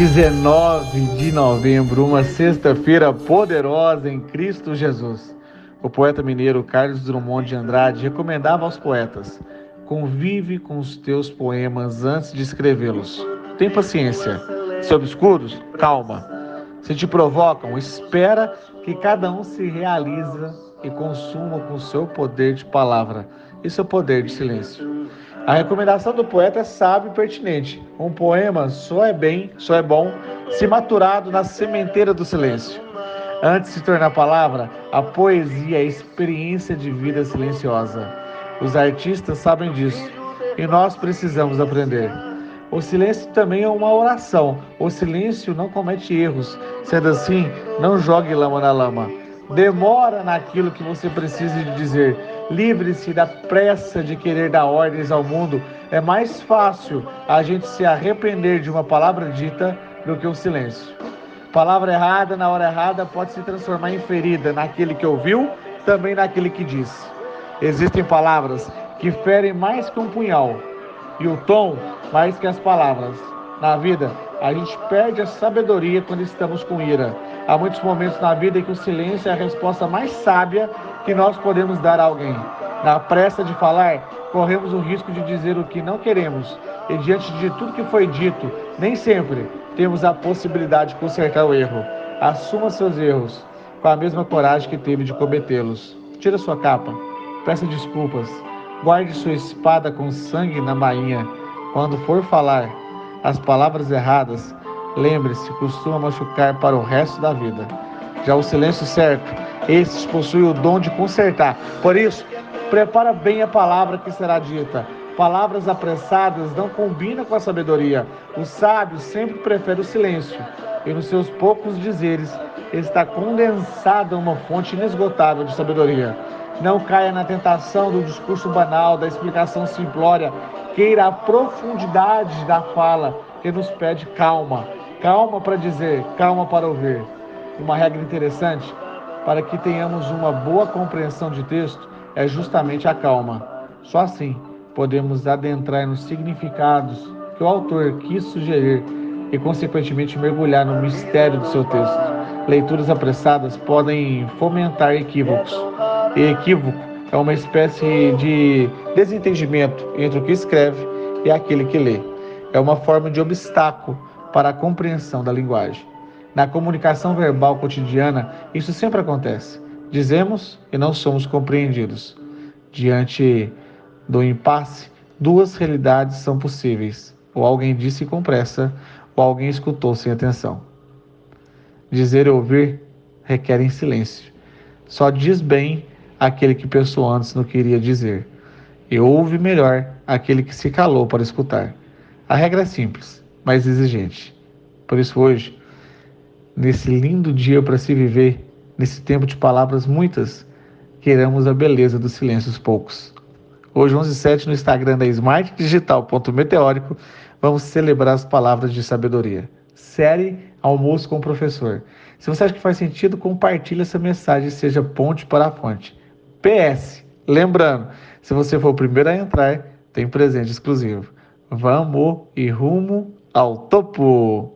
19 de novembro, uma sexta-feira poderosa em Cristo Jesus. O poeta mineiro Carlos Drummond de Andrade recomendava aos poetas: convive com os teus poemas antes de escrevê-los. Tem paciência. Se obscuros, calma. Se te provocam, espera que cada um se realiza e consuma com o seu poder de palavra e seu poder de silêncio. A recomendação do poeta é sábio e pertinente. Um poema só é bem, só é bom se maturado na sementeira do silêncio. Antes de se tornar palavra, a poesia é a experiência de vida silenciosa. Os artistas sabem disso e nós precisamos aprender. O silêncio também é uma oração. O silêncio não comete erros. Sendo assim, não jogue lama na lama. Demora naquilo que você precisa de dizer Livre-se da pressa de querer dar ordens ao mundo. É mais fácil a gente se arrepender de uma palavra dita do que o silêncio. Palavra errada na hora errada pode se transformar em ferida naquele que ouviu, também naquele que disse. Existem palavras que ferem mais que um punhal e o tom mais que as palavras. Na vida, a gente perde a sabedoria quando estamos com ira. Há muitos momentos na vida em que o silêncio é a resposta mais sábia que nós podemos dar a alguém. Na pressa de falar, corremos o risco de dizer o que não queremos, e diante de tudo que foi dito, nem sempre temos a possibilidade de consertar o erro. Assuma seus erros com a mesma coragem que teve de cometê-los. Tira sua capa, peça desculpas, guarde sua espada com sangue na bainha. Quando for falar as palavras erradas, lembre-se, costuma machucar para o resto da vida. Já o silêncio certo esses possuem o dom de consertar. Por isso, prepara bem a palavra que será dita. Palavras apressadas não combinam com a sabedoria. O sábio sempre prefere o silêncio, e nos seus poucos dizeres está condensada uma fonte inesgotável de sabedoria. Não caia na tentação do discurso banal, da explicação simplória. Queira a profundidade da fala que nos pede calma. Calma para dizer, calma para ouvir. Uma regra interessante para que tenhamos uma boa compreensão de texto é justamente a calma. Só assim podemos adentrar nos significados que o autor quis sugerir e, consequentemente, mergulhar no mistério do seu texto. Leituras apressadas podem fomentar equívocos. E equívoco é uma espécie de desentendimento entre o que escreve e aquele que lê. É uma forma de obstáculo para a compreensão da linguagem. Na comunicação verbal cotidiana, isso sempre acontece. Dizemos e não somos compreendidos. Diante do impasse, duas realidades são possíveis: ou alguém disse com pressa, ou alguém escutou sem atenção. Dizer e ouvir requerem silêncio. Só diz bem aquele que pensou antes no que iria dizer, e ouve melhor aquele que se calou para escutar. A regra é simples, mas exigente. Por isso, hoje, nesse lindo dia para se viver, nesse tempo de palavras muitas, queiramos a beleza dos silêncios poucos. Hoje, 11h07, no Instagram da smartdigital.meteórico, vamos celebrar as palavras de sabedoria. Série Almoço com o Professor. Se você acha que faz sentido, compartilhe essa mensagem seja ponte para a fonte. PS, lembrando, se você for o primeiro a entrar, tem presente exclusivo. Vamos e rumo ao topo!